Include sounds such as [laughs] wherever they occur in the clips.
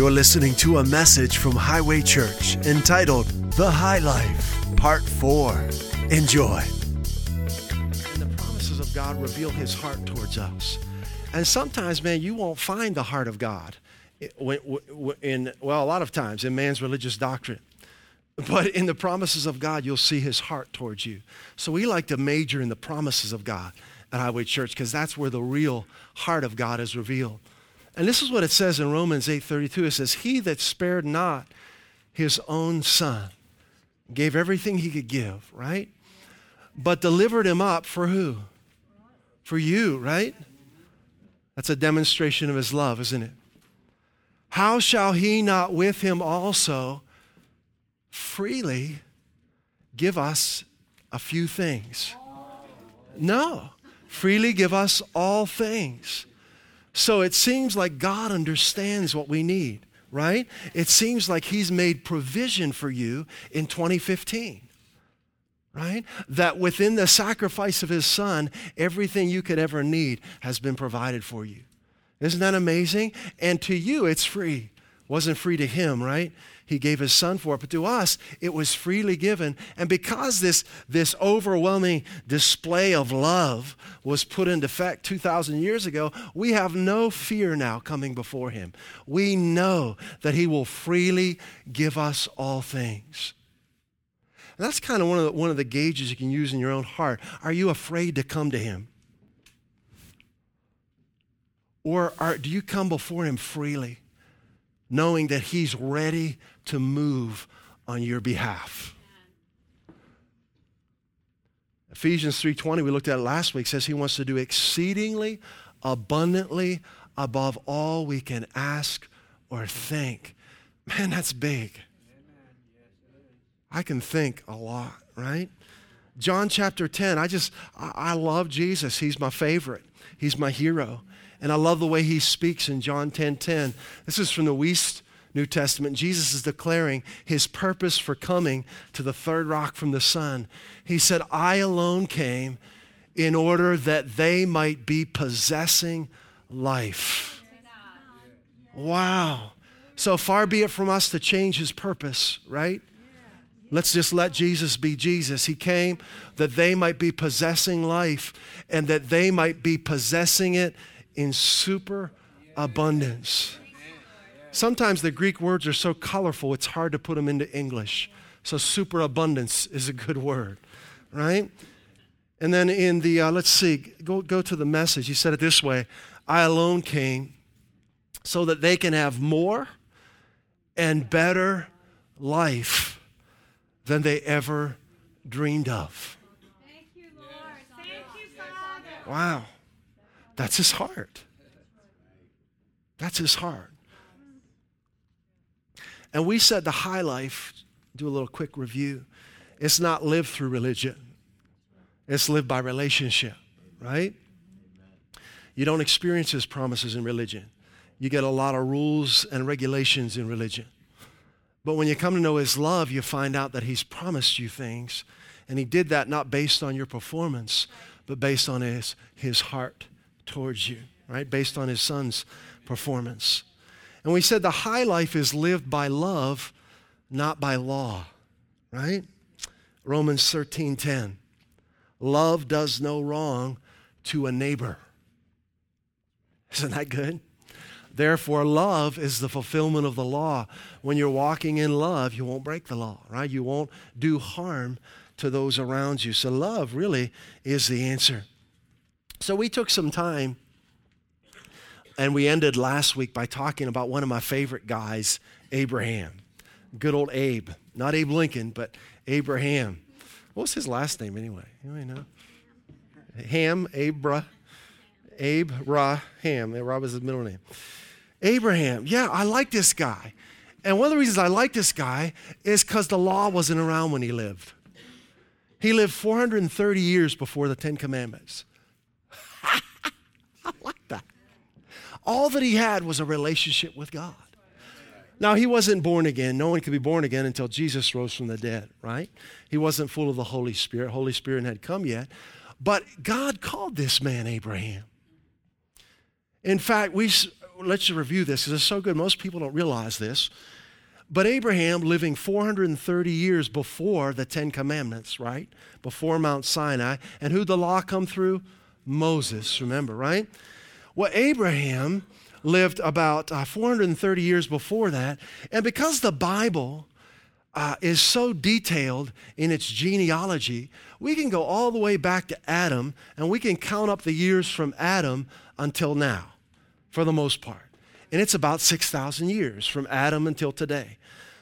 You're listening to a message from Highway Church entitled The High Life, Part 4. Enjoy. And the promises of God reveal his heart towards us. And sometimes, man, you won't find the heart of God in, well, a lot of times in man's religious doctrine. But in the promises of God, you'll see his heart towards you. So we like to major in the promises of God at Highway Church because that's where the real heart of God is revealed. And this is what it says in Romans 8:32. It says, "He that spared not his own son, gave everything he could give, right? But delivered him up for who? For you, right? That's a demonstration of his love, isn't it? How shall he not with him also freely give us a few things? No, freely give us all things. So it seems like God understands what we need, right? It seems like He's made provision for you in 2015, right? That within the sacrifice of His Son, everything you could ever need has been provided for you. Isn't that amazing? And to you, it's free. Wasn't free to Him, right? He gave his son for it. But to us, it was freely given. And because this, this overwhelming display of love was put into effect 2,000 years ago, we have no fear now coming before him. We know that he will freely give us all things. And that's kind of one of, the, one of the gauges you can use in your own heart. Are you afraid to come to him? Or are, do you come before him freely? knowing that He's ready to move on your behalf. Ephesians 3:20 we looked at it last week says he wants to do exceedingly abundantly above all we can ask or think. Man, that's big. I can think a lot, right? John chapter 10, I just, I, love Jesus. He's my favorite. He's my hero. And I love the way he speaks in John 10 10. This is from the Wuest New Testament. Jesus is declaring his purpose for coming to the third rock from the sun. He said, I alone came in order that they might be possessing life. Wow. So far be it from us to change his purpose, right? Let's just let Jesus be Jesus. He came that they might be possessing life and that they might be possessing it in super abundance. Sometimes the Greek words are so colorful, it's hard to put them into English. So, superabundance is a good word, right? And then in the, uh, let's see, go, go to the message. He said it this way I alone came so that they can have more and better life than they ever dreamed of. Thank you, Lord. Thank you, Father. Wow. That's his heart. That's his heart. And we said the high life, do a little quick review. It's not lived through religion, it's lived by relationship, right? You don't experience his promises in religion. You get a lot of rules and regulations in religion. But when you come to know his love, you find out that he's promised you things. And he did that not based on your performance, but based on his, his heart towards you, right? Based on his son's performance. And we said the high life is lived by love, not by law, right? Romans 13:10. Love does no wrong to a neighbor. Isn't that good? Therefore, love is the fulfillment of the law. When you're walking in love, you won't break the law, right? You won't do harm to those around you. So, love really is the answer. So we took some time and we ended last week by talking about one of my favorite guys, Abraham. Good old Abe. Not Abe Lincoln, but Abraham. What was his last name anyway? Anybody know? Ham, Abra, Abe, Ra, Ham. Ra was his middle name. Abraham. Yeah, I like this guy. And one of the reasons I like this guy is because the law wasn't around when he lived. He lived 430 years before the Ten Commandments. I like that. All that he had was a relationship with God. Now, he wasn't born again. No one could be born again until Jesus rose from the dead, right? He wasn't full of the Holy Spirit. Holy Spirit had come yet. But God called this man Abraham. In fact, we, let's review this because it's so good. Most people don't realize this. But Abraham, living 430 years before the Ten Commandments, right? Before Mount Sinai. And who the law come through? Moses, remember, right? Well, Abraham lived about uh, 430 years before that. And because the Bible uh, is so detailed in its genealogy, we can go all the way back to Adam and we can count up the years from Adam until now, for the most part. And it's about 6,000 years from Adam until today.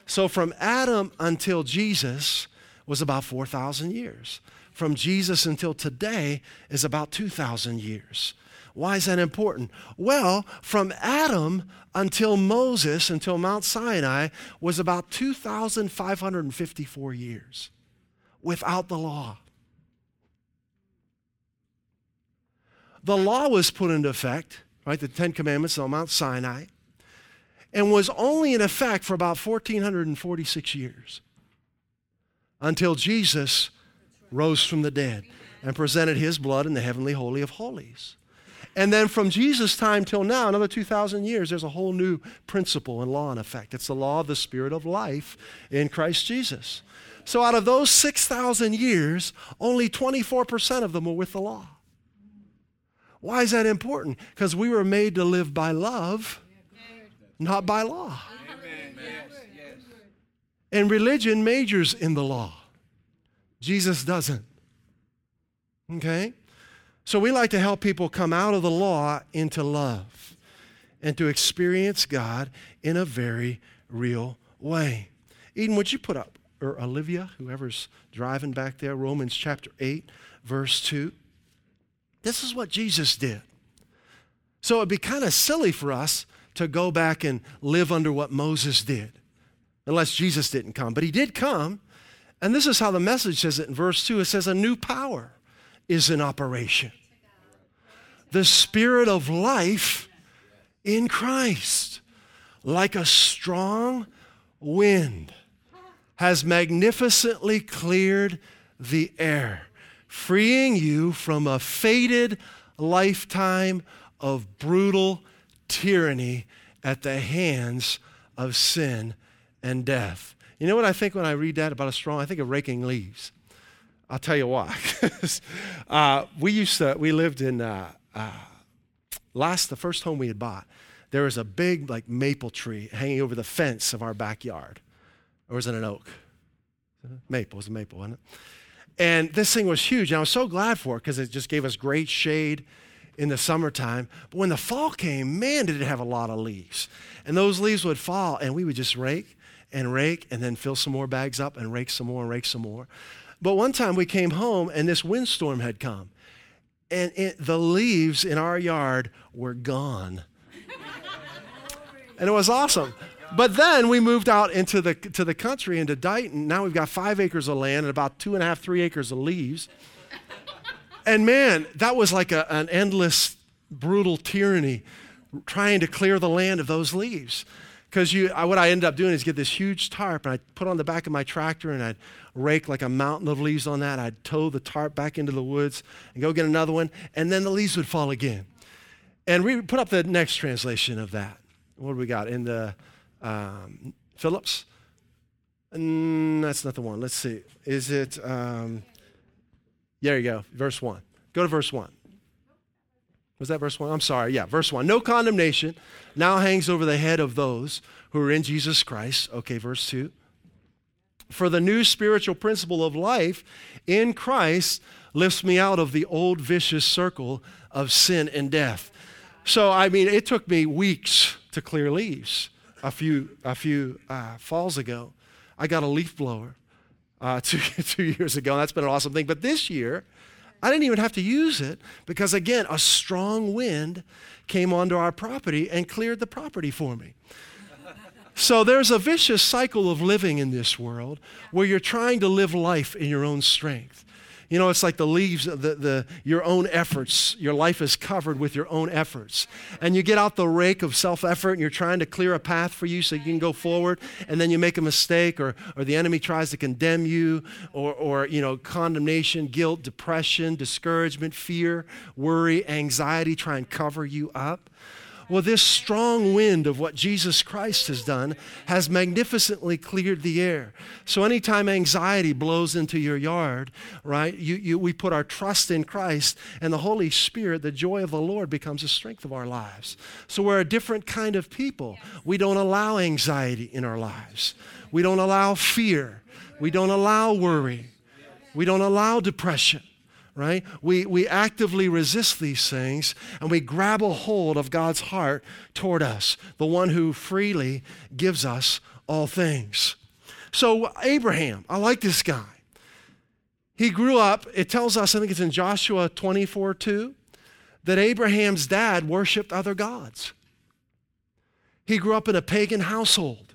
So from Adam until Jesus was about 4,000 years. From Jesus until today is about 2,000 years. Why is that important? Well, from Adam until Moses, until Mount Sinai, was about 2,554 years without the law. The law was put into effect, right? The Ten Commandments on Mount Sinai, and was only in effect for about 1,446 years until Jesus rose from the dead and presented his blood in the heavenly holy of holies. And then from Jesus' time till now, another 2,000 years, there's a whole new principle and law in effect. It's the law of the Spirit of life in Christ Jesus. So out of those 6,000 years, only 24% of them were with the law. Why is that important? Because we were made to live by love, not by law. And religion majors in the law. Jesus doesn't. Okay? So we like to help people come out of the law into love and to experience God in a very real way. Eden, would you put up, or Olivia, whoever's driving back there, Romans chapter 8, verse 2? This is what Jesus did. So it'd be kind of silly for us to go back and live under what Moses did, unless Jesus didn't come. But he did come. And this is how the message says it in verse 2 it says, A new power is in operation. The spirit of life in Christ, like a strong wind, has magnificently cleared the air, freeing you from a fated lifetime of brutal tyranny at the hands of sin and death. You know what I think when I read that about a strong? I think of raking leaves. I'll tell you why. [laughs] uh, we used to, we lived in, uh, uh, last, the first home we had bought, there was a big, like, maple tree hanging over the fence of our backyard. Or was it an oak? Maple, was a maple, wasn't it? And this thing was huge. And I was so glad for it because it just gave us great shade in the summertime. But when the fall came, man, did it have a lot of leaves. And those leaves would fall, and we would just rake and rake and then fill some more bags up and rake some more and rake some more. But one time we came home and this windstorm had come, and it, the leaves in our yard were gone. and it was awesome. But then we moved out into the, to the country, into Dighton. Now we've got five acres of land and about two and a half, three acres of leaves. And man, that was like a, an endless, brutal tyranny trying to clear the land of those leaves. Because what I ended up doing is get this huge tarp and I put on the back of my tractor and I'd rake like a mountain of leaves on that. I'd tow the tarp back into the woods and go get another one, and then the leaves would fall again. And we put up the next translation of that. What do we got in the um, Phillips? Mm, that's not the one. Let's see. Is it? Um, there you go. Verse one. Go to verse one. Was that verse 1? I'm sorry. Yeah, verse 1. No condemnation now hangs over the head of those who are in Jesus Christ. Okay, verse 2. For the new spiritual principle of life in Christ lifts me out of the old vicious circle of sin and death. So, I mean, it took me weeks to clear leaves a few, a few uh, falls ago. I got a leaf blower uh, [laughs] two, two years ago, and that's been an awesome thing. But this year, I didn't even have to use it because, again, a strong wind came onto our property and cleared the property for me. So there's a vicious cycle of living in this world where you're trying to live life in your own strength. You know, it's like the leaves, the, the, your own efforts. Your life is covered with your own efforts. And you get out the rake of self effort and you're trying to clear a path for you so you can go forward. And then you make a mistake or, or the enemy tries to condemn you or, or, you know, condemnation, guilt, depression, discouragement, fear, worry, anxiety try and cover you up. Well, this strong wind of what Jesus Christ has done has magnificently cleared the air. So anytime anxiety blows into your yard, right, you, you, we put our trust in Christ and the Holy Spirit, the joy of the Lord becomes the strength of our lives. So we're a different kind of people. We don't allow anxiety in our lives. We don't allow fear. We don't allow worry. We don't allow depression right? We, we actively resist these things and we grab a hold of God's heart toward us, the one who freely gives us all things. So, Abraham, I like this guy. He grew up, it tells us, I think it's in Joshua 24 2, that Abraham's dad worshiped other gods. He grew up in a pagan household.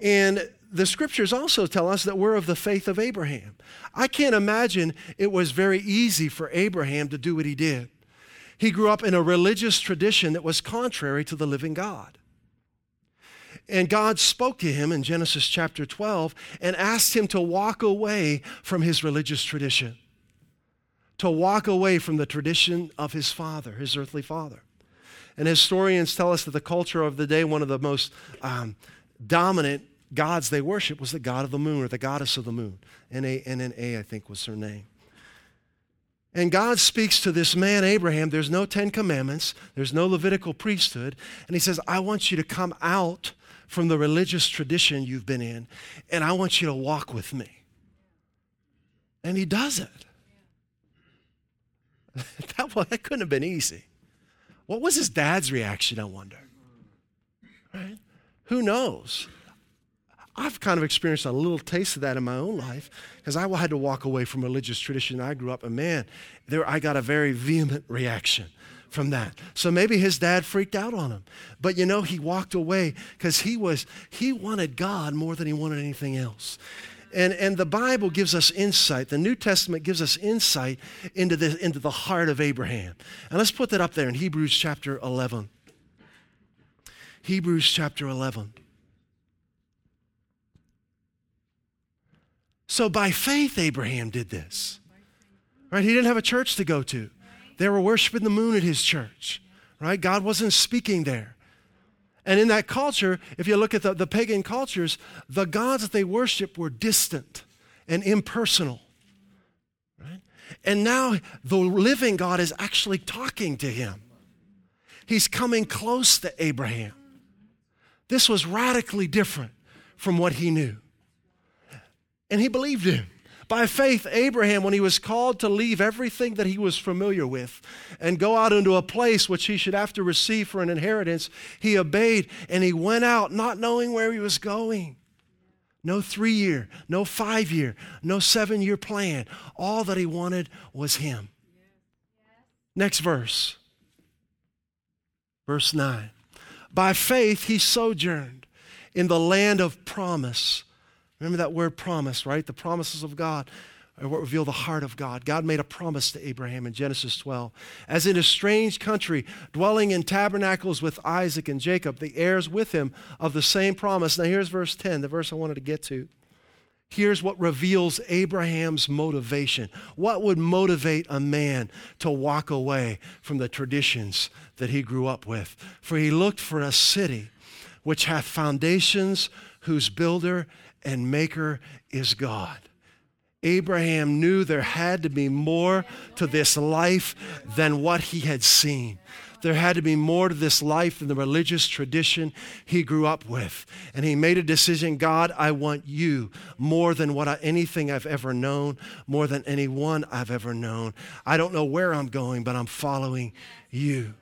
And the scriptures also tell us that we're of the faith of Abraham. I can't imagine it was very easy for Abraham to do what he did. He grew up in a religious tradition that was contrary to the living God. And God spoke to him in Genesis chapter 12 and asked him to walk away from his religious tradition, to walk away from the tradition of his father, his earthly father. And historians tell us that the culture of the day, one of the most um, dominant gods they worship was the god of the moon or the goddess of the moon. N-A-N-N-A, I think was her name. And God speaks to this man, Abraham. There's no Ten Commandments, there's no Levitical priesthood. And he says, I want you to come out from the religious tradition you've been in, and I want you to walk with me. And he does it. [laughs] that, that couldn't have been easy. What was his dad's reaction, I wonder? Right? Who knows? I've kind of experienced a little taste of that in my own life because I had to walk away from religious tradition I grew up in. Man, there I got a very vehement reaction from that. So maybe his dad freaked out on him. But you know, he walked away because he was he wanted God more than he wanted anything else. And, and the Bible gives us insight. The New Testament gives us insight into the, into the heart of Abraham. And let's put that up there in Hebrews chapter 11. Hebrews chapter 11. So by faith, Abraham did this. Right? He didn't have a church to go to. They were worshiping the moon at his church. Right? God wasn't speaking there. And in that culture, if you look at the, the pagan cultures, the gods that they worshiped were distant and impersonal. Right? And now the living God is actually talking to him. He's coming close to Abraham. This was radically different from what he knew. And he believed him. By faith, Abraham, when he was called to leave everything that he was familiar with and go out into a place which he should have to receive for an inheritance, he obeyed and he went out not knowing where he was going. No three year, no five year, no seven year plan. All that he wanted was him. Next verse. Verse 9. By faith, he sojourned in the land of promise Remember that word promise, right? The promises of God are what reveal the heart of God. God made a promise to Abraham in Genesis 12. As in a strange country, dwelling in tabernacles with Isaac and Jacob, the heirs with him of the same promise. Now here's verse 10, the verse I wanted to get to. Here's what reveals Abraham's motivation. What would motivate a man to walk away from the traditions that he grew up with? For he looked for a city which hath foundations, whose builder and maker is God. Abraham knew there had to be more to this life than what he had seen. There had to be more to this life than the religious tradition he grew up with. And he made a decision God, I want you more than what I, anything I've ever known, more than anyone I've ever known. I don't know where I'm going, but I'm following you.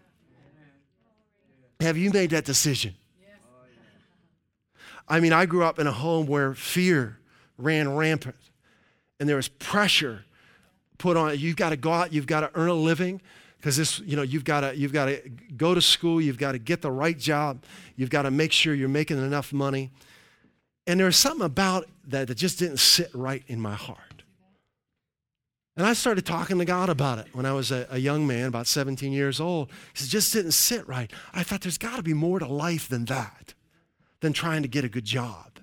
Have you made that decision? I mean, I grew up in a home where fear ran rampant and there was pressure put on. You've got to go out you've got to earn a living because this you know you've got to you've got to go to school you've got to get the right job you've got to make sure you're making enough money. And there was something about that that just didn't sit right in my heart. And i started talking to god about it when i was a, a young man about 17 years old. It just didn't sit right. I thought there's got to be more to life than that than trying to get a good job.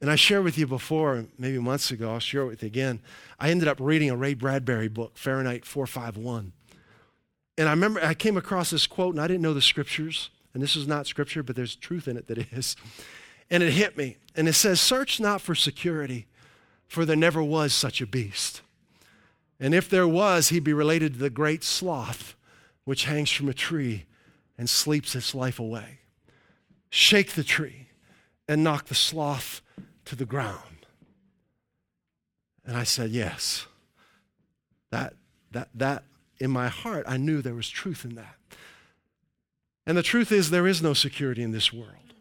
And I shared with you before, maybe months ago, I'll share it with you again. I ended up reading a Ray Bradbury book, Fahrenheit 451. and I remember I came across this quote, and I didn't know the scriptures. And this is not scripture, but there's truth in it that is. And it hit me. And it says, Search not for security, for there never was such a beast. And if there was, he'd be related to the great sloth, which hangs from a tree and sleeps its life away. Shake the tree and knock the sloth to the ground. And I said, Yes. That, that, that, in my heart, I knew there was truth in that. And the truth is, there is no security in this world.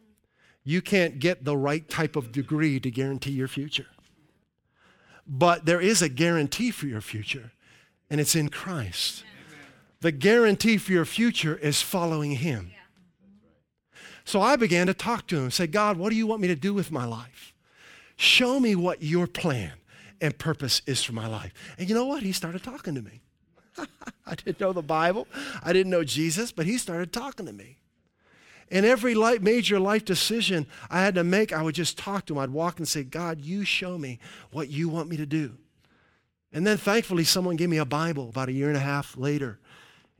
You can't get the right type of degree to guarantee your future. But there is a guarantee for your future, and it's in Christ. The guarantee for your future is following Him. So I began to talk to him, say, God, what do you want me to do with my life? Show me what your plan and purpose is for my life. And you know what? He started talking to me. [laughs] I didn't know the Bible, I didn't know Jesus, but he started talking to me. And every major life decision I had to make, I would just talk to him. I'd walk and say, God, you show me what you want me to do. And then thankfully, someone gave me a Bible about a year and a half later.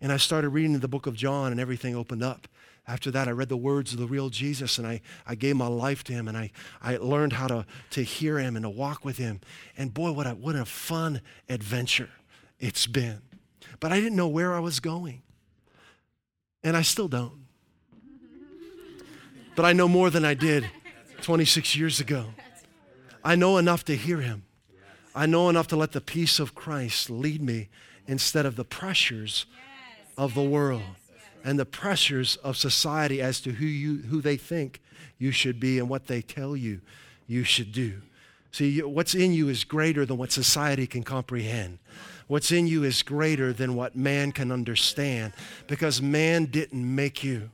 And I started reading the book of John, and everything opened up. After that, I read the words of the real Jesus and I, I gave my life to him and I, I learned how to, to hear him and to walk with him. And boy, what a, what a fun adventure it's been. But I didn't know where I was going. And I still don't. But I know more than I did 26 years ago. I know enough to hear him. I know enough to let the peace of Christ lead me instead of the pressures of the world and the pressures of society as to who, you, who they think you should be and what they tell you you should do. See, what's in you is greater than what society can comprehend. What's in you is greater than what man can understand because man didn't make you.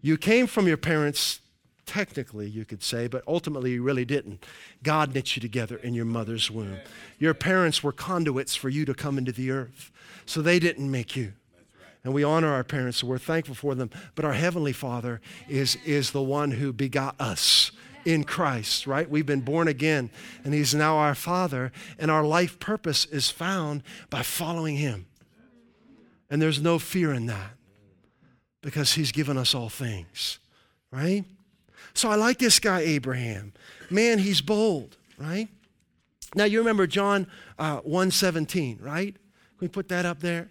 You came from your parents, technically, you could say, but ultimately you really didn't. God knit you together in your mother's womb. Your parents were conduits for you to come into the earth, so they didn't make you and we honor our parents, so we're thankful for them. But our Heavenly Father is, is the one who begot us in Christ, right? We've been born again, and He's now our Father, and our life purpose is found by following Him. And there's no fear in that because He's given us all things, right? So I like this guy, Abraham. Man, he's bold, right? Now you remember John uh, 117, right? Can we put that up there?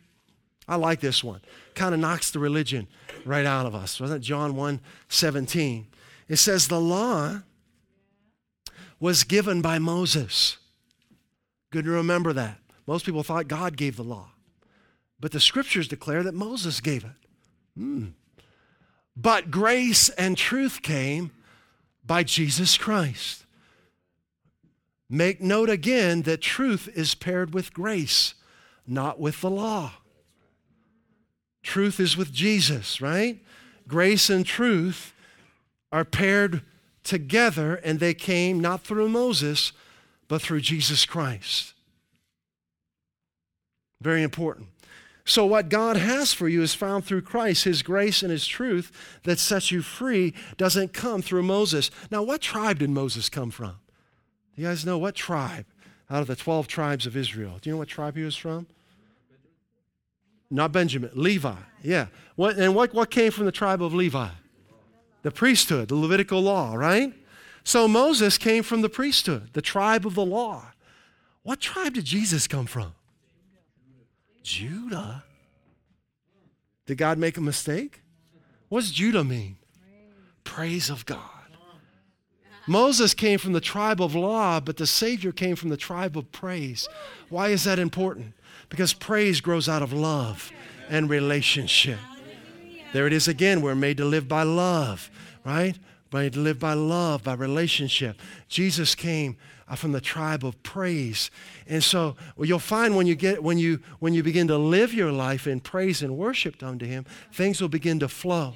I like this one. Kind of knocks the religion right out of us. Wasn't it John 1 17? It says, The law was given by Moses. Good to remember that. Most people thought God gave the law, but the scriptures declare that Moses gave it. Hmm. But grace and truth came by Jesus Christ. Make note again that truth is paired with grace, not with the law. Truth is with Jesus, right? Grace and truth are paired together, and they came not through Moses, but through Jesus Christ. Very important. So, what God has for you is found through Christ. His grace and His truth that sets you free doesn't come through Moses. Now, what tribe did Moses come from? You guys know what tribe out of the 12 tribes of Israel? Do you know what tribe he was from? Not Benjamin, Levi. Yeah. What, and what, what came from the tribe of Levi? The priesthood, the Levitical law, right? So Moses came from the priesthood, the tribe of the law. What tribe did Jesus come from? Judah. Did God make a mistake? What does Judah mean? Praise of God. Moses came from the tribe of law, but the Savior came from the tribe of praise. Why is that important? Because praise grows out of love and relationship. There it is again. We're made to live by love, right? Made to live by love, by relationship. Jesus came uh, from the tribe of praise. And so you'll find when you get when you when you begin to live your life in praise and worship unto him, things will begin to flow.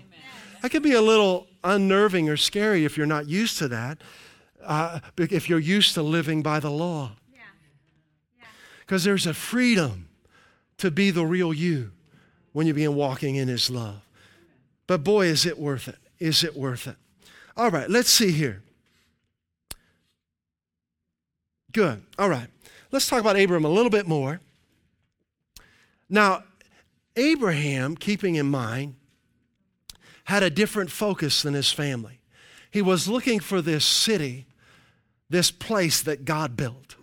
That can be a little unnerving or scary if you're not used to that. Uh, if you're used to living by the law because there's a freedom to be the real you when you begin walking in His love. But boy, is it worth it? Is it worth it? All right, let's see here. Good. All right. Let's talk about Abram a little bit more. Now, Abraham, keeping in mind, had a different focus than his family. He was looking for this city, this place that God built.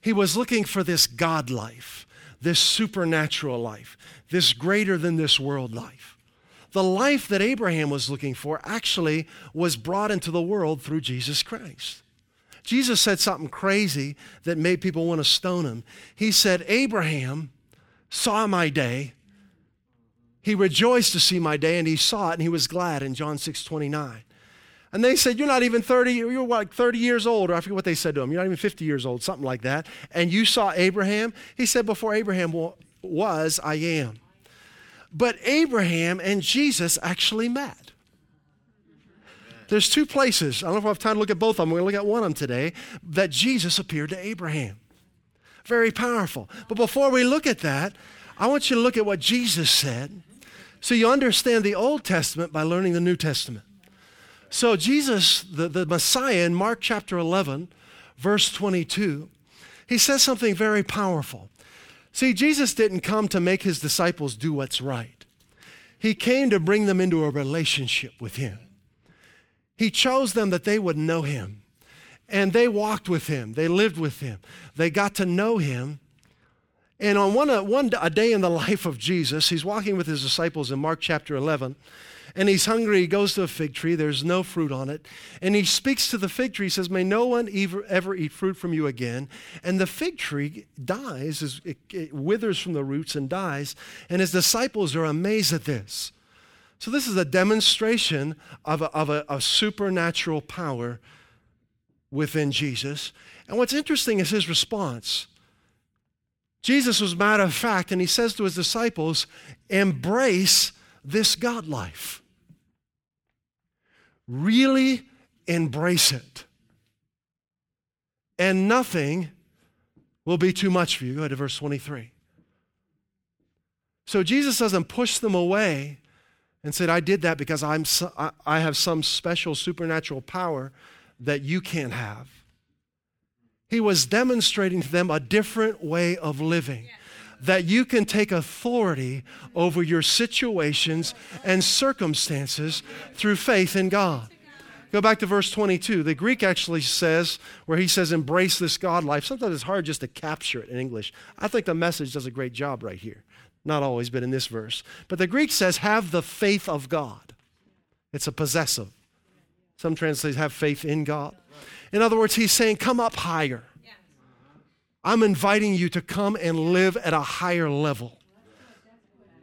He was looking for this God life, this supernatural life, this greater than this world life. The life that Abraham was looking for actually was brought into the world through Jesus Christ. Jesus said something crazy that made people want to stone him. He said, Abraham saw my day. He rejoiced to see my day, and he saw it, and he was glad in John 6 29. And they said, You're not even 30, you're like 30 years old, or I forget what they said to him. You're not even 50 years old, something like that. And you saw Abraham? He said, Before Abraham was, I am. But Abraham and Jesus actually met. There's two places, I don't know if I have time to look at both of them, we're going to look at one of them today, that Jesus appeared to Abraham. Very powerful. But before we look at that, I want you to look at what Jesus said so you understand the Old Testament by learning the New Testament. So, Jesus, the, the Messiah, in Mark chapter 11, verse 22, he says something very powerful. See, Jesus didn't come to make his disciples do what's right, he came to bring them into a relationship with him. He chose them that they would know him. And they walked with him, they lived with him, they got to know him. And on one, uh, one a day in the [laughs] life of Jesus, he's walking with his disciples in Mark chapter 11 and he's hungry. He goes to a fig tree. There's no fruit on it. And he speaks to the fig tree. He says, May no one ever, ever eat fruit from you again. And the fig tree dies, it, it withers from the roots and dies. And his disciples are amazed at this. So, this is a demonstration of a, of a, a supernatural power within Jesus. And what's interesting is his response. Jesus was matter of fact, and he says to his disciples, Embrace this God life. Really embrace it. And nothing will be too much for you. Go ahead to verse 23. So Jesus doesn't push them away and said, I did that because I'm so, I, I have some special supernatural power that you can't have. He was demonstrating to them a different way of living. Yeah that you can take authority over your situations and circumstances through faith in God. Go back to verse 22. The Greek actually says, where he says, embrace this God life. Sometimes it's hard just to capture it in English. I think the message does a great job right here. Not always, but in this verse. But the Greek says, have the faith of God. It's a possessive. Some translations have faith in God. In other words, he's saying, come up higher. I'm inviting you to come and live at a higher level.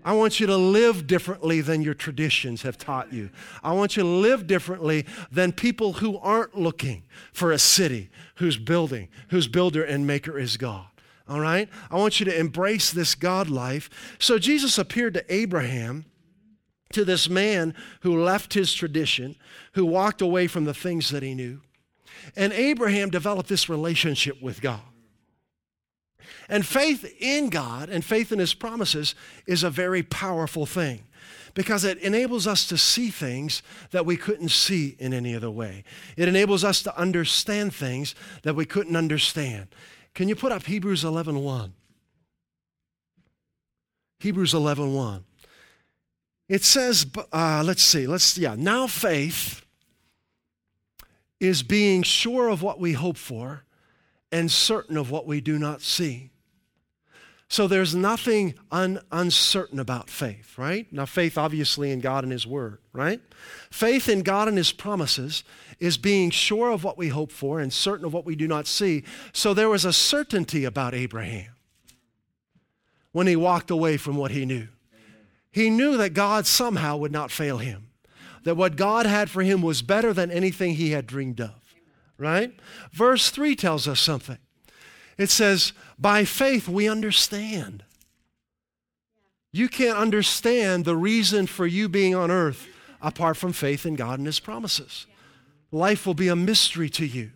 I want you to live differently than your traditions have taught you. I want you to live differently than people who aren't looking for a city whose building, whose builder and maker is God. All right? I want you to embrace this God life. So Jesus appeared to Abraham, to this man who left his tradition, who walked away from the things that he knew. And Abraham developed this relationship with God. And faith in God and faith in His promises is a very powerful thing because it enables us to see things that we couldn't see in any other way. It enables us to understand things that we couldn't understand. Can you put up Hebrews 11:1? 1? Hebrews 11:1. 1. It says, uh, let's see, let's yeah. Now faith is being sure of what we hope for and certain of what we do not see. So there's nothing un- uncertain about faith, right? Now, faith obviously in God and His Word, right? Faith in God and His promises is being sure of what we hope for and certain of what we do not see. So there was a certainty about Abraham when he walked away from what he knew. He knew that God somehow would not fail him, that what God had for him was better than anything he had dreamed of, right? Verse 3 tells us something. It says, by faith we understand. You can't understand the reason for you being on earth apart from faith in God and His promises. Life will be a mystery to you.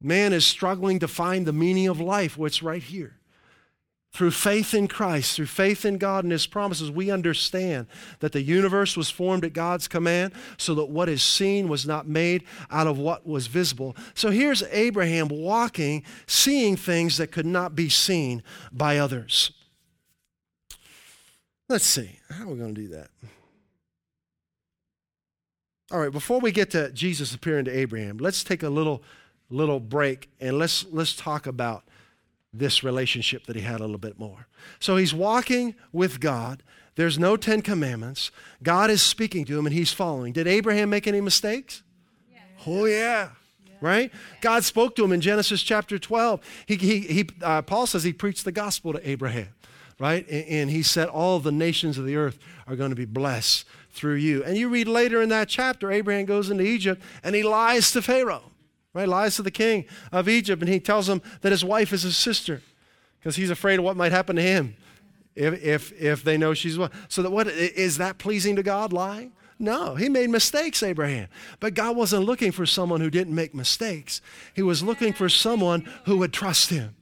Man is struggling to find the meaning of life, what's right here. Through faith in Christ, through faith in God and His promises, we understand that the universe was formed at God's command so that what is seen was not made out of what was visible. So here's Abraham walking, seeing things that could not be seen by others. Let's see. How are we going to do that? All right, before we get to Jesus appearing to Abraham, let's take a little little break and let's let's talk about this relationship that he had a little bit more. So he's walking with God. There's no 10 commandments. God is speaking to him and he's following. Did Abraham make any mistakes? Yes. Oh yeah. Right? God spoke to him in Genesis chapter 12. He, he, he, uh, Paul says he preached the gospel to Abraham, right? And, and he said, All the nations of the earth are going to be blessed through you. And you read later in that chapter, Abraham goes into Egypt and he lies to Pharaoh, right? Lies to the king of Egypt and he tells him that his wife is his sister because he's afraid of what might happen to him if, if, if they know she's one. So that what is that pleasing to God, lying? No, he made mistakes, Abraham. But God wasn't looking for someone who didn't make mistakes. He was looking for someone who would trust him.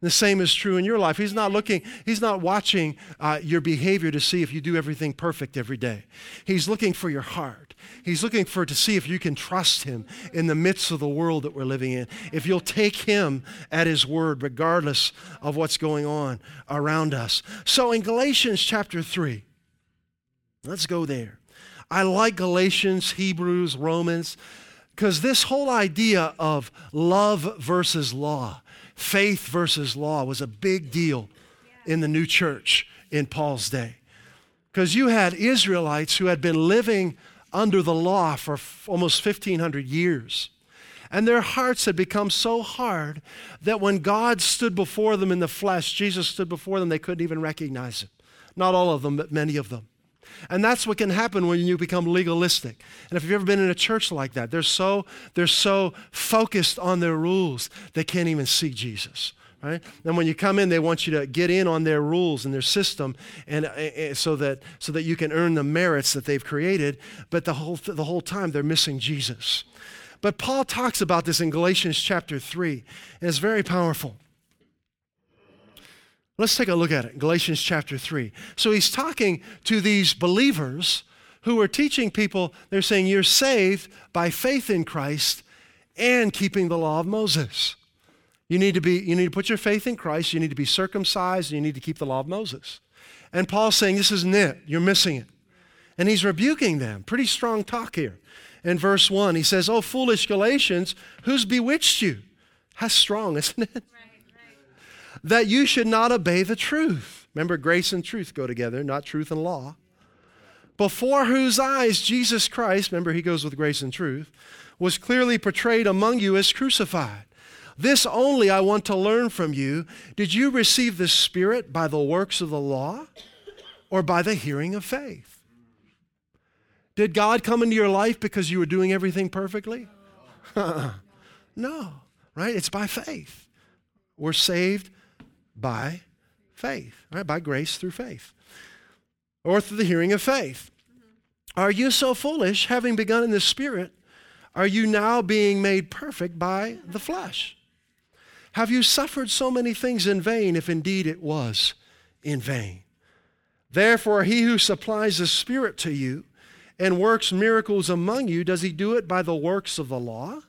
The same is true in your life. He's not looking, he's not watching uh, your behavior to see if you do everything perfect every day. He's looking for your heart. He's looking for to see if you can trust him in the midst of the world that we're living in. If you'll take him at his word, regardless of what's going on around us. So in Galatians chapter 3, let's go there. I like Galatians, Hebrews, Romans, because this whole idea of love versus law faith versus law was a big deal in the new church in Paul's day. Because you had Israelites who had been living under the law for f- almost 1,500 years. And their hearts had become so hard that when God stood before them in the flesh, Jesus stood before them, they couldn't even recognize him. Not all of them, but many of them. And that's what can happen when you become legalistic. And if you've ever been in a church like that, they're so, they're so focused on their rules, they can't even see Jesus. Right? And when you come in, they want you to get in on their rules and their system, and, uh, so that so that you can earn the merits that they've created. But the whole the whole time they're missing Jesus. But Paul talks about this in Galatians chapter three, and it's very powerful. Let's take a look at it. Galatians chapter 3. So he's talking to these believers who are teaching people, they're saying, You're saved by faith in Christ and keeping the law of Moses. You need to be, you need to put your faith in Christ, you need to be circumcised, and you need to keep the law of Moses. And Paul's saying, This isn't it. You're missing it. And he's rebuking them. Pretty strong talk here. In verse 1, he says, Oh, foolish Galatians, who's bewitched you? How strong, [laughs] isn't it? that you should not obey the truth. Remember, grace and truth go together, not truth and law. Before whose eyes Jesus Christ, remember, he goes with grace and truth, was clearly portrayed among you as crucified. This only I want to learn from you. Did you receive the Spirit by the works of the law or by the hearing of faith? Did God come into your life because you were doing everything perfectly? [laughs] no, right? It's by faith. We're saved by faith, right? By grace through faith, or through the hearing of faith. Are you so foolish, having begun in the Spirit, are you now being made perfect by the flesh? Have you suffered so many things in vain, if indeed it was in vain? Therefore, he who supplies the Spirit to you and works miracles among you, does he do it by the works of the law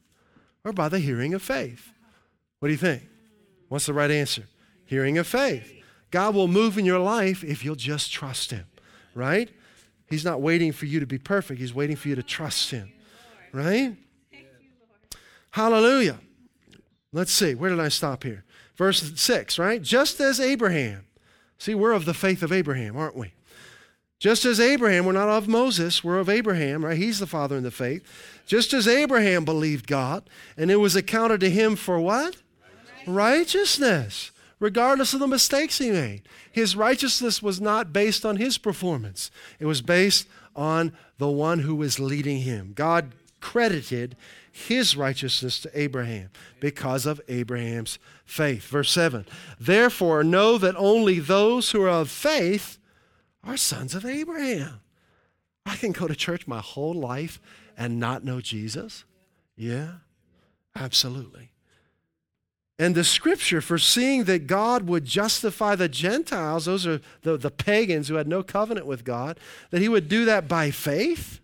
or by the hearing of faith? What do you think? What's the right answer? Hearing of faith. God will move in your life if you'll just trust Him, right? He's not waiting for you to be perfect, He's waiting for you to trust Him, right? Hallelujah. Let's see, where did I stop here? Verse 6, right? Just as Abraham. See, we're of the faith of Abraham, aren't we? Just as Abraham, we're not of Moses, we're of Abraham, right? He's the father in the faith. Just as Abraham believed God, and it was accounted to him for what? Righteousness regardless of the mistakes he made. His righteousness was not based on his performance, it was based on the one who was leading him. God credited his righteousness to Abraham because of Abraham's faith. Verse 7 Therefore, know that only those who are of faith are sons of Abraham. I can go to church my whole life and not know Jesus? Yeah, absolutely. And the scripture, foreseeing that God would justify the Gentiles, those are the, the pagans who had no covenant with God, that he would do that by faith,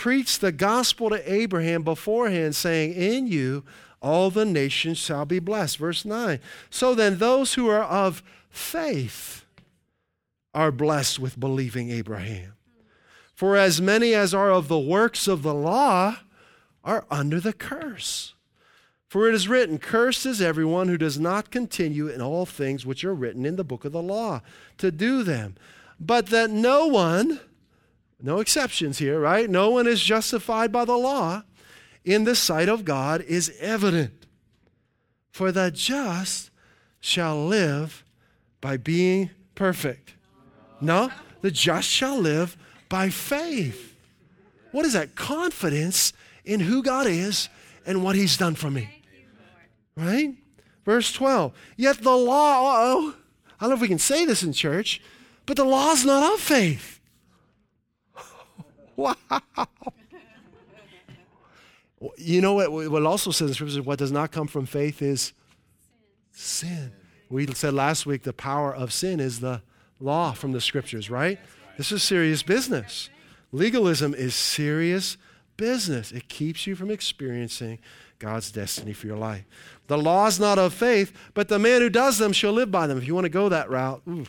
preached the gospel to Abraham beforehand, saying, In you all the nations shall be blessed. Verse 9. So then, those who are of faith, are blessed with believing Abraham. For as many as are of the works of the law are under the curse. For it is written, Cursed is everyone who does not continue in all things which are written in the book of the law to do them. But that no one, no exceptions here, right? No one is justified by the law in the sight of God is evident. For the just shall live by being perfect. No, the just shall live by faith. What is that? Confidence in who God is and what He's done for me. Right? Verse 12. Yet the law, oh, I don't know if we can say this in church, but the law is not of faith. Wow. You know what, what also says in Scripture, what does not come from faith is sin. We said last week the power of sin is the law from the Scriptures, right? This is serious business. Legalism is serious business. It keeps you from experiencing God's destiny for your life. The law is not of faith, but the man who does them shall live by them. If you want to go that route, ooh,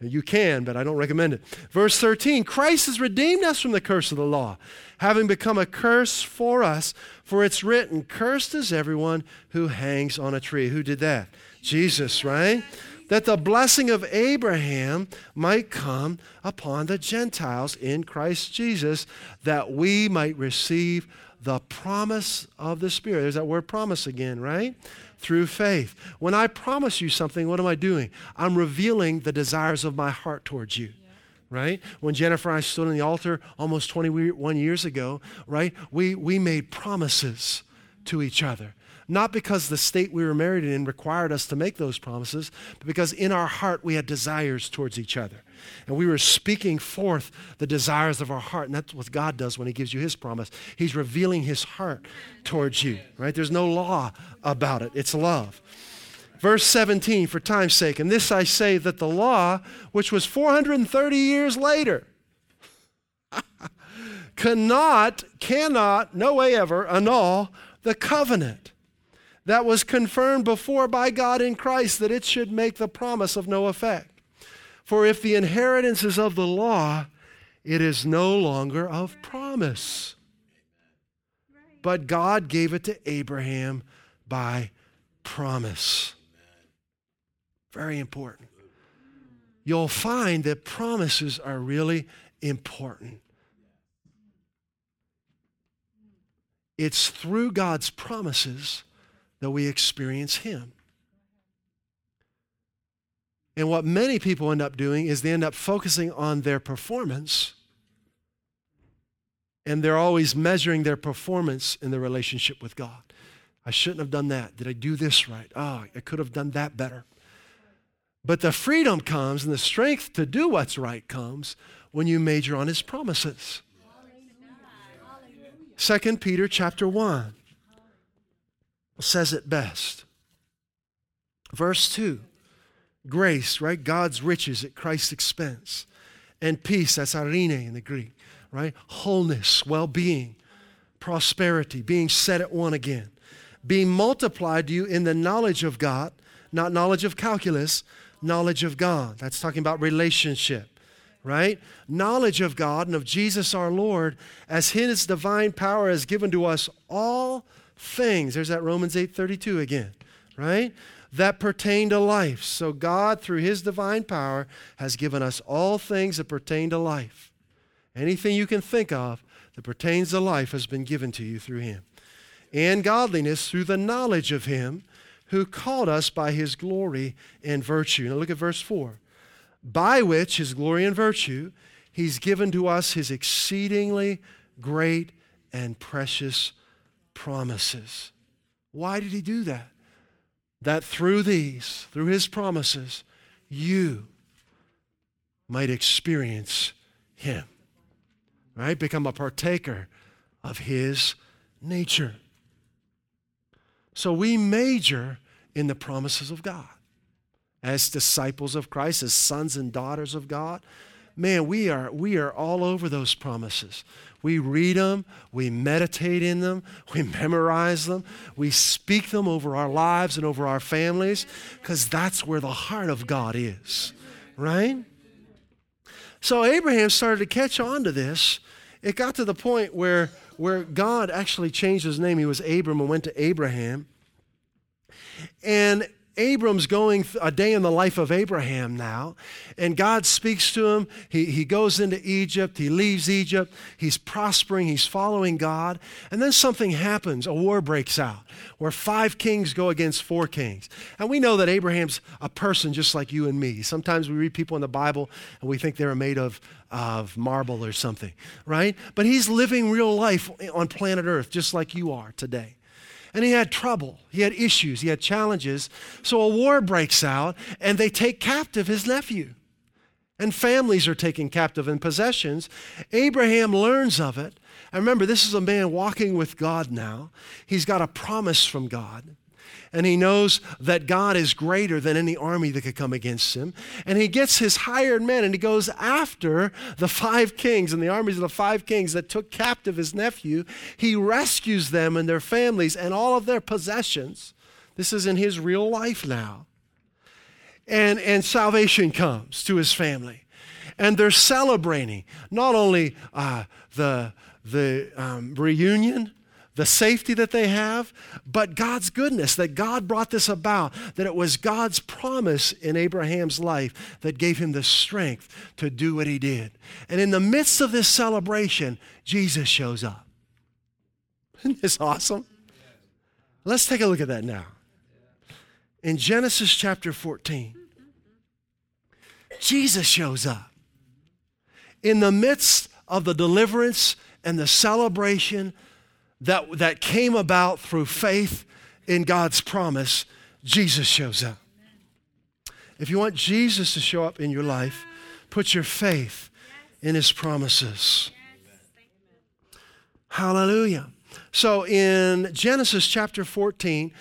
you can, but I don't recommend it. Verse 13 Christ has redeemed us from the curse of the law, having become a curse for us. For it's written, Cursed is everyone who hangs on a tree. Who did that? Jesus, right? That the blessing of Abraham might come upon the Gentiles in Christ Jesus, that we might receive the promise of the Spirit. There's that word promise again, right? Through faith. When I promise you something, what am I doing? I'm revealing the desires of my heart towards you. Right? When Jennifer and I stood on the altar almost 21 years ago, right? We, we made promises to each other. Not because the state we were married in required us to make those promises, but because in our heart we had desires towards each other. And we were speaking forth the desires of our heart. And that's what God does when He gives you His promise. He's revealing His heart towards you, right? There's no law about it, it's love. Verse 17, for time's sake, and this I say that the law, which was 430 years later, [laughs] cannot, cannot, no way ever annul the covenant that was confirmed before by God in Christ that it should make the promise of no effect. For if the inheritance is of the law, it is no longer of promise. But God gave it to Abraham by promise. Very important. You'll find that promises are really important. It's through God's promises that we experience Him. And what many people end up doing is they end up focusing on their performance. And they're always measuring their performance in the relationship with God. I shouldn't have done that. Did I do this right? Oh, I could have done that better. But the freedom comes and the strength to do what's right comes when you major on his promises. Second Peter chapter 1 says it best. Verse 2 grace, right? God's riches at Christ's expense. And peace, that's eirene in the Greek, right? Wholeness, well being, prosperity, being set at one again. Being multiplied to you in the knowledge of God, not knowledge of calculus, knowledge of God. That's talking about relationship, right? Knowledge of God and of Jesus our Lord as his divine power has given to us all things. There's that Romans 8:32 again, right? That pertain to life. So God, through his divine power, has given us all things that pertain to life. Anything you can think of that pertains to life has been given to you through him. And godliness through the knowledge of him who called us by his glory and virtue. Now look at verse 4. By which his glory and virtue, he's given to us his exceedingly great and precious promises. Why did he do that? That through these, through his promises, you might experience him. Right? Become a partaker of his nature. So we major in the promises of God. As disciples of Christ, as sons and daughters of God, man, we are, we are all over those promises. We read them, we meditate in them, we memorize them, we speak them over our lives and over our families, because that's where the heart of God is, right? So Abraham started to catch on to this. It got to the point where, where God actually changed his name. He was Abram and went to Abraham. And Abram's going a day in the life of Abraham now, and God speaks to him. He, he goes into Egypt, he leaves Egypt, he's prospering, he's following God, and then something happens. A war breaks out where five kings go against four kings. And we know that Abraham's a person just like you and me. Sometimes we read people in the Bible and we think they're made of, of marble or something, right? But he's living real life on planet Earth just like you are today. And he had trouble. He had issues. He had challenges. So a war breaks out, and they take captive his nephew. And families are taken captive and possessions. Abraham learns of it. And remember, this is a man walking with God now. He's got a promise from God and he knows that God is greater than any army that could come against him. And he gets his hired men and he goes after the five kings and the armies of the five kings that took captive his nephew. He rescues them and their families and all of their possessions. This is in his real life now. And, and salvation comes to his family. And they're celebrating not only uh, the, the um, reunion, the safety that they have, but God's goodness, that God brought this about, that it was God's promise in Abraham's life that gave him the strength to do what he did. And in the midst of this celebration, Jesus shows up. [laughs] Isn't this awesome? Let's take a look at that now. In Genesis chapter 14, Jesus shows up. In the midst of the deliverance and the celebration that, that came about through faith in God's promise, Jesus shows up. If you want Jesus to show up in your life, put your faith in his promises. Hallelujah. So in Genesis chapter 14,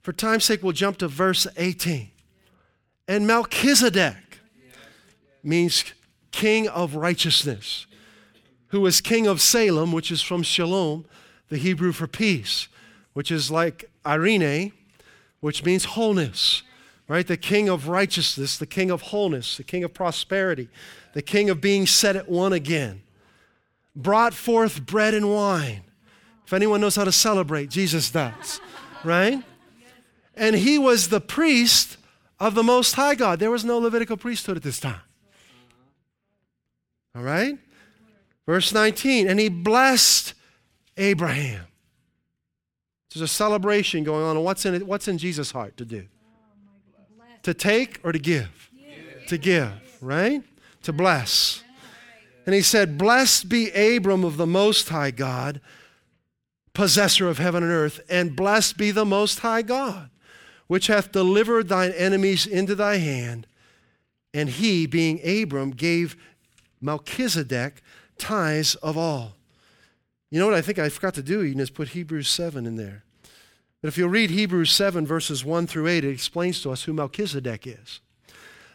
for time's sake, we'll jump to verse 18. And Melchizedek means king of righteousness, who was king of Salem, which is from Shalom, the Hebrew for peace, which is like eirene, which means wholeness, right? The king of righteousness, the king of wholeness, the king of prosperity, the king of being set at one again. Brought forth bread and wine. If anyone knows how to celebrate, Jesus does, [laughs] right? And he was the priest of the Most High God. There was no Levitical priesthood at this time. All right? Verse 19, and he blessed Abraham. There's a celebration going on. And what's in, it, what's in Jesus' heart to do? To take or to give? To give, right? To bless. And he said, Blessed be Abram of the Most High God, possessor of heaven and earth, and blessed be the Most High God, which hath delivered thine enemies into thy hand. And he, being Abram, gave Melchizedek tithes of all. You know what I think I forgot to do, Eden, is put Hebrews 7 in there. But if you'll read Hebrews 7, verses 1 through 8, it explains to us who Melchizedek is.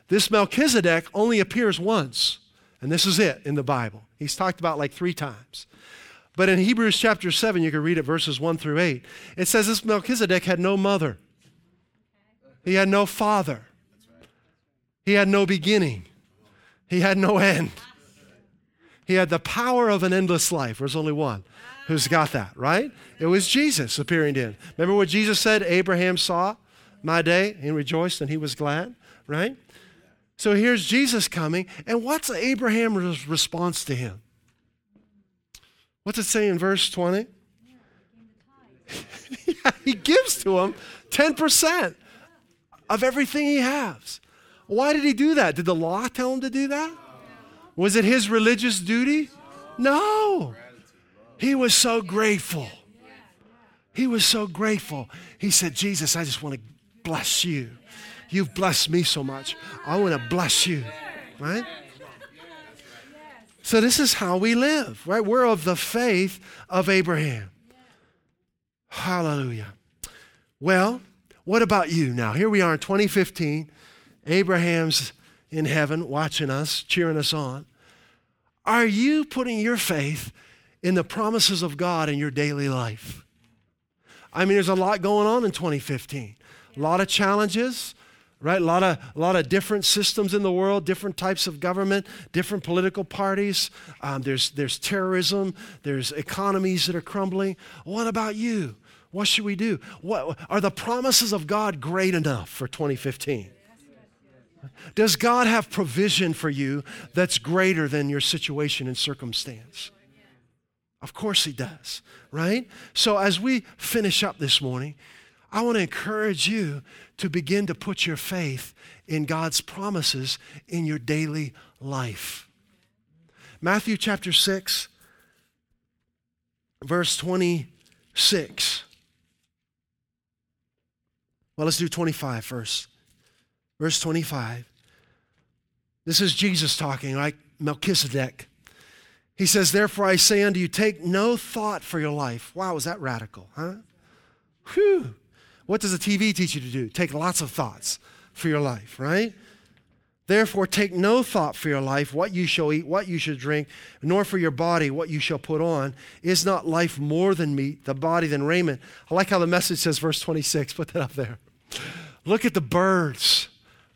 This Melchizedek only appears once, and this is it in the Bible. He's talked about like three times. But in Hebrews chapter 7, you can read it verses 1 through 8. It says this Melchizedek had no mother, he had no father, he had no beginning, he had no end. He had the power of an endless life. There's only one who's got that, right? It was Jesus appearing to him. Remember what Jesus said? Abraham saw my day and rejoiced and he was glad, right? So here's Jesus coming. And what's Abraham's response to him? What's it say in verse 20? [laughs] yeah, he gives to him 10% of everything he has. Why did he do that? Did the law tell him to do that? Was it his religious duty? No. He was so grateful. He was so grateful. He said, Jesus, I just want to bless you. You've blessed me so much. I want to bless you. Right? So, this is how we live, right? We're of the faith of Abraham. Hallelujah. Well, what about you now? Here we are in 2015. Abraham's in heaven watching us, cheering us on. Are you putting your faith in the promises of God in your daily life? I mean, there's a lot going on in 2015. A lot of challenges, right? A lot of a lot of different systems in the world, different types of government, different political parties. Um, there's there's terrorism. There's economies that are crumbling. What about you? What should we do? What are the promises of God great enough for 2015? Does God have provision for you that's greater than your situation and circumstance? Of course, He does, right? So, as we finish up this morning, I want to encourage you to begin to put your faith in God's promises in your daily life. Matthew chapter 6, verse 26. Well, let's do 25 first. Verse 25. This is Jesus talking, like Melchizedek. He says, Therefore I say unto you, take no thought for your life. Wow, is that radical, huh? Whew. What does the TV teach you to do? Take lots of thoughts for your life, right? Therefore, take no thought for your life, what you shall eat, what you should drink, nor for your body, what you shall put on. Is not life more than meat, the body than raiment? I like how the message says, verse 26. Put that up there. Look at the birds.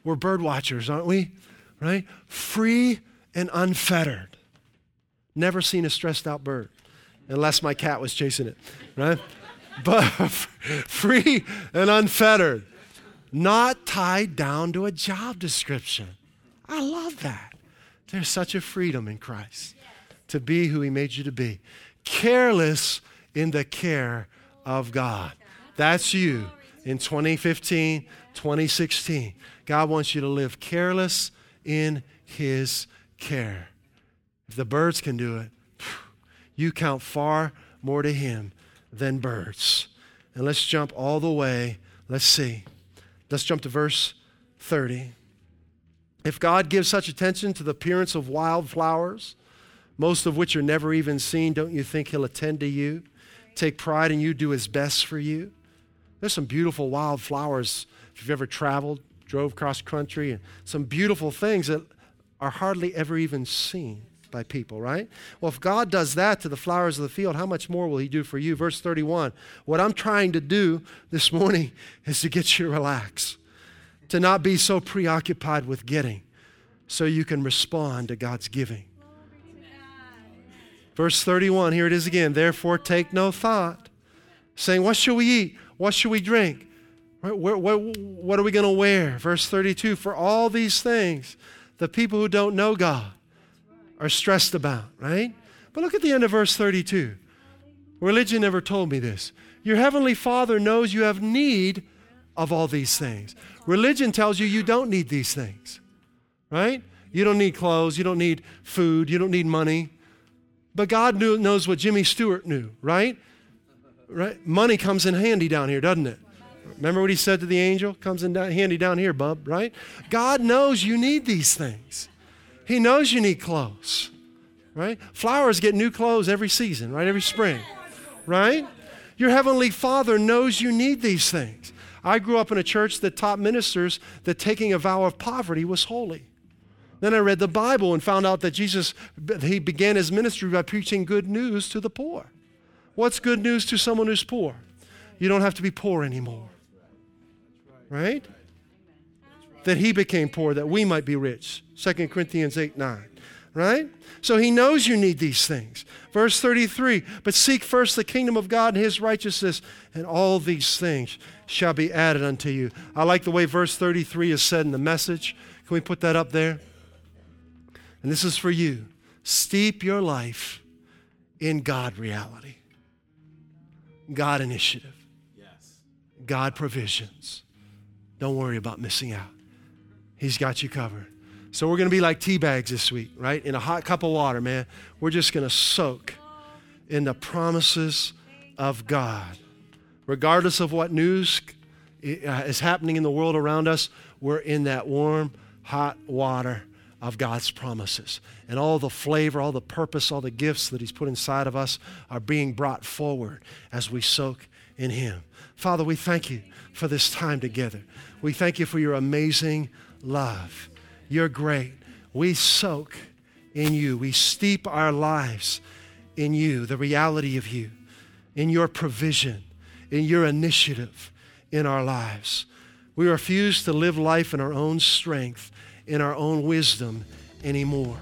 We're bird watchers, aren't we? Right? Free and unfettered. Never seen a stressed out bird, unless my cat was chasing it, right? [laughs] but [laughs] free and unfettered, not tied down to a job description. I love that. There's such a freedom in Christ to be who He made you to be. Careless in the care of God. That's you in 2015, 2016. God wants you to live careless in His care. If the birds can do it, you count far more to Him than birds. And let's jump all the way. Let's see. Let's jump to verse 30. If God gives such attention to the appearance of wildflowers, most of which are never even seen, don't you think He'll attend to you? Take pride in you, do His best for you? There's some beautiful wildflowers. If you've ever traveled, drove cross country, and some beautiful things that are hardly ever even seen by people, right? Well, if God does that to the flowers of the field, how much more will He do for you? Verse 31. What I'm trying to do this morning [laughs] is to get you to relax, to not be so preoccupied with getting, so you can respond to God's giving. Verse 31, here it is again. Therefore, take no thought, saying, What shall we eat? What shall we drink? What, what, what are we going to wear? Verse 32, for all these things, the people who don't know God, are stressed about, right? But look at the end of verse 32. Religion never told me this. Your heavenly Father knows you have need of all these things. Religion tells you you don't need these things, right? You don't need clothes, you don't need food, you don't need money. But God knew, knows what Jimmy Stewart knew, right? Right? Money comes in handy down here, doesn't it? Remember what he said to the angel? Comes in handy down here, bub, right? God knows you need these things. He knows you need clothes, right? Flowers get new clothes every season, right? Every spring, right? Your Heavenly Father knows you need these things. I grew up in a church that taught ministers that taking a vow of poverty was holy. Then I read the Bible and found out that Jesus, he began his ministry by preaching good news to the poor. What's good news to someone who's poor? You don't have to be poor anymore. Right? that he became poor that we might be rich. 2 Corinthians 8 9. Right? So he knows you need these things. Verse 33 But seek first the kingdom of God and his righteousness, and all these things shall be added unto you. I like the way verse 33 is said in the message. Can we put that up there? And this is for you. Steep your life in God reality, God initiative, yes. God provisions. Don't worry about missing out. He's got you covered. So we're going to be like tea bags this week, right? In a hot cup of water, man. We're just going to soak in the promises of God. Regardless of what news uh, is happening in the world around us, we're in that warm, hot water of God's promises. And all the flavor, all the purpose, all the gifts that He's put inside of us are being brought forward as we soak in Him. Father, we thank you for this time together. We thank you for your amazing love. You're great. We soak in you. We steep our lives in you, the reality of you, in your provision, in your initiative in our lives. We refuse to live life in our own strength, in our own wisdom anymore.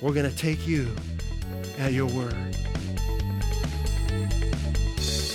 We're going to take you at your word.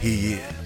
He is.